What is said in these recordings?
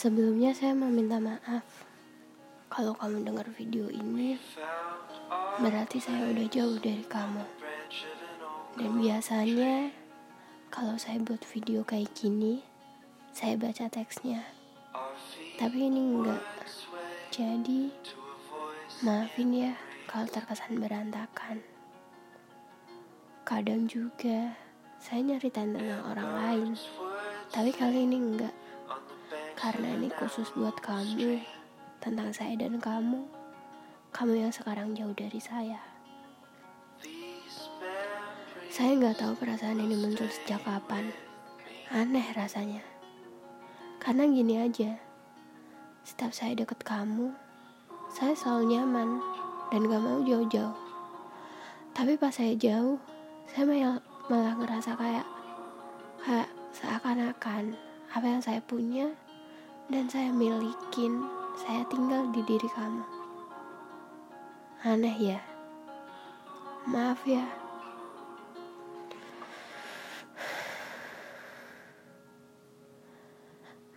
Sebelumnya saya meminta maaf. Kalau kamu dengar video ini Berarti saya udah jauh dari kamu. Dan biasanya Kalau saya buat video kayak gini Saya baca teksnya. Tapi ini enggak Jadi Maafin ya Kalau terkesan berantakan. Kadang juga Saya nyeritain tentang orang lain. Tapi kali ini enggak karena ini khusus buat kamu Tentang saya dan kamu. Kamu yang sekarang jauh dari saya. Saya nggak tahu perasaan ini muncul sejak kapan. Aneh rasanya. Karena gini aja. Setiap saya deket kamu Saya selalu nyaman Dan gak mau jauh-jauh. Tapi pas saya jauh Saya malah, malah ngerasa kayak Kayak seakan-akan Apa yang saya punya dan saya milikin saya tinggal di diri kamu. Aneh ya. Maaf ya.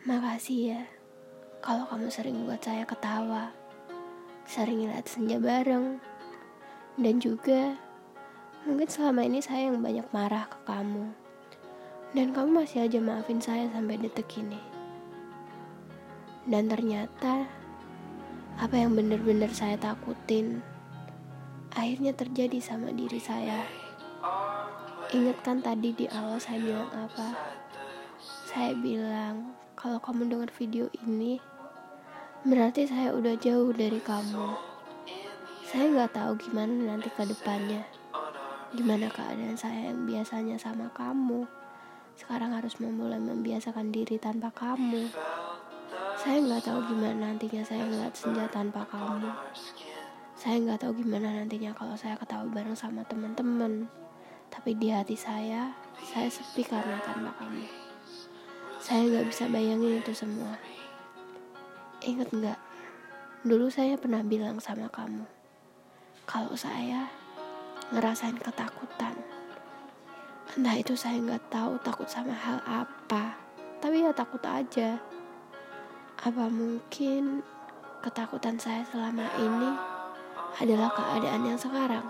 Makasih ya. Kalau kamu sering buat saya ketawa. Sering lihat senja bareng. Dan juga mungkin selama ini saya yang banyak marah ke kamu. Dan kamu masih aja maafin saya sampai detik ini. Dan ternyata apa yang benar-benar saya takutin akhirnya terjadi sama diri saya. Ingatkan tadi di awal saya bilang apa? Saya bilang kalau kamu dengar video ini berarti saya udah jauh dari kamu. Saya nggak tahu gimana nanti ke depannya. Gimana keadaan saya yang biasanya sama kamu. Sekarang harus memulai membiasakan diri tanpa kamu. Saya nggak tahu gimana nantinya saya ngeliat senja tanpa kamu. Saya nggak tahu gimana nantinya kalau saya ketawa bareng sama teman-teman. Tapi di hati saya, saya sepi karena tanpa kamu. Saya nggak bisa bayangin itu semua. Ingat nggak? Dulu saya pernah bilang sama kamu, kalau saya ngerasain ketakutan. Entah itu saya nggak tahu takut sama hal apa, tapi ya takut aja. Apa mungkin ketakutan saya selama ini adalah keadaan yang sekarang?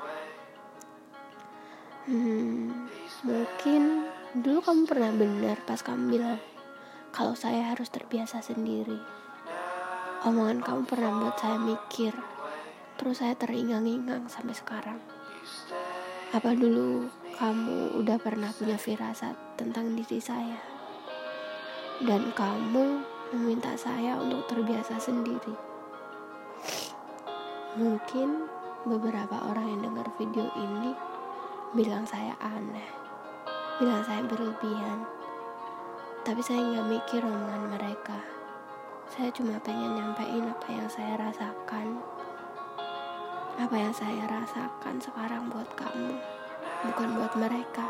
Hmm, mungkin dulu kamu pernah benar pas kamu bilang kalau saya harus terbiasa sendiri. Omongan kamu pernah buat saya mikir, terus saya teringang-ingang sampai sekarang. Apa dulu kamu udah pernah punya firasat tentang diri saya? Dan kamu meminta saya untuk terbiasa sendiri. Mungkin beberapa orang yang dengar video ini bilang saya aneh, bilang saya berlebihan. Tapi saya nggak mikir omongan mereka. Saya cuma pengen nyampein apa yang saya rasakan. Apa yang saya rasakan sekarang buat kamu, bukan buat mereka.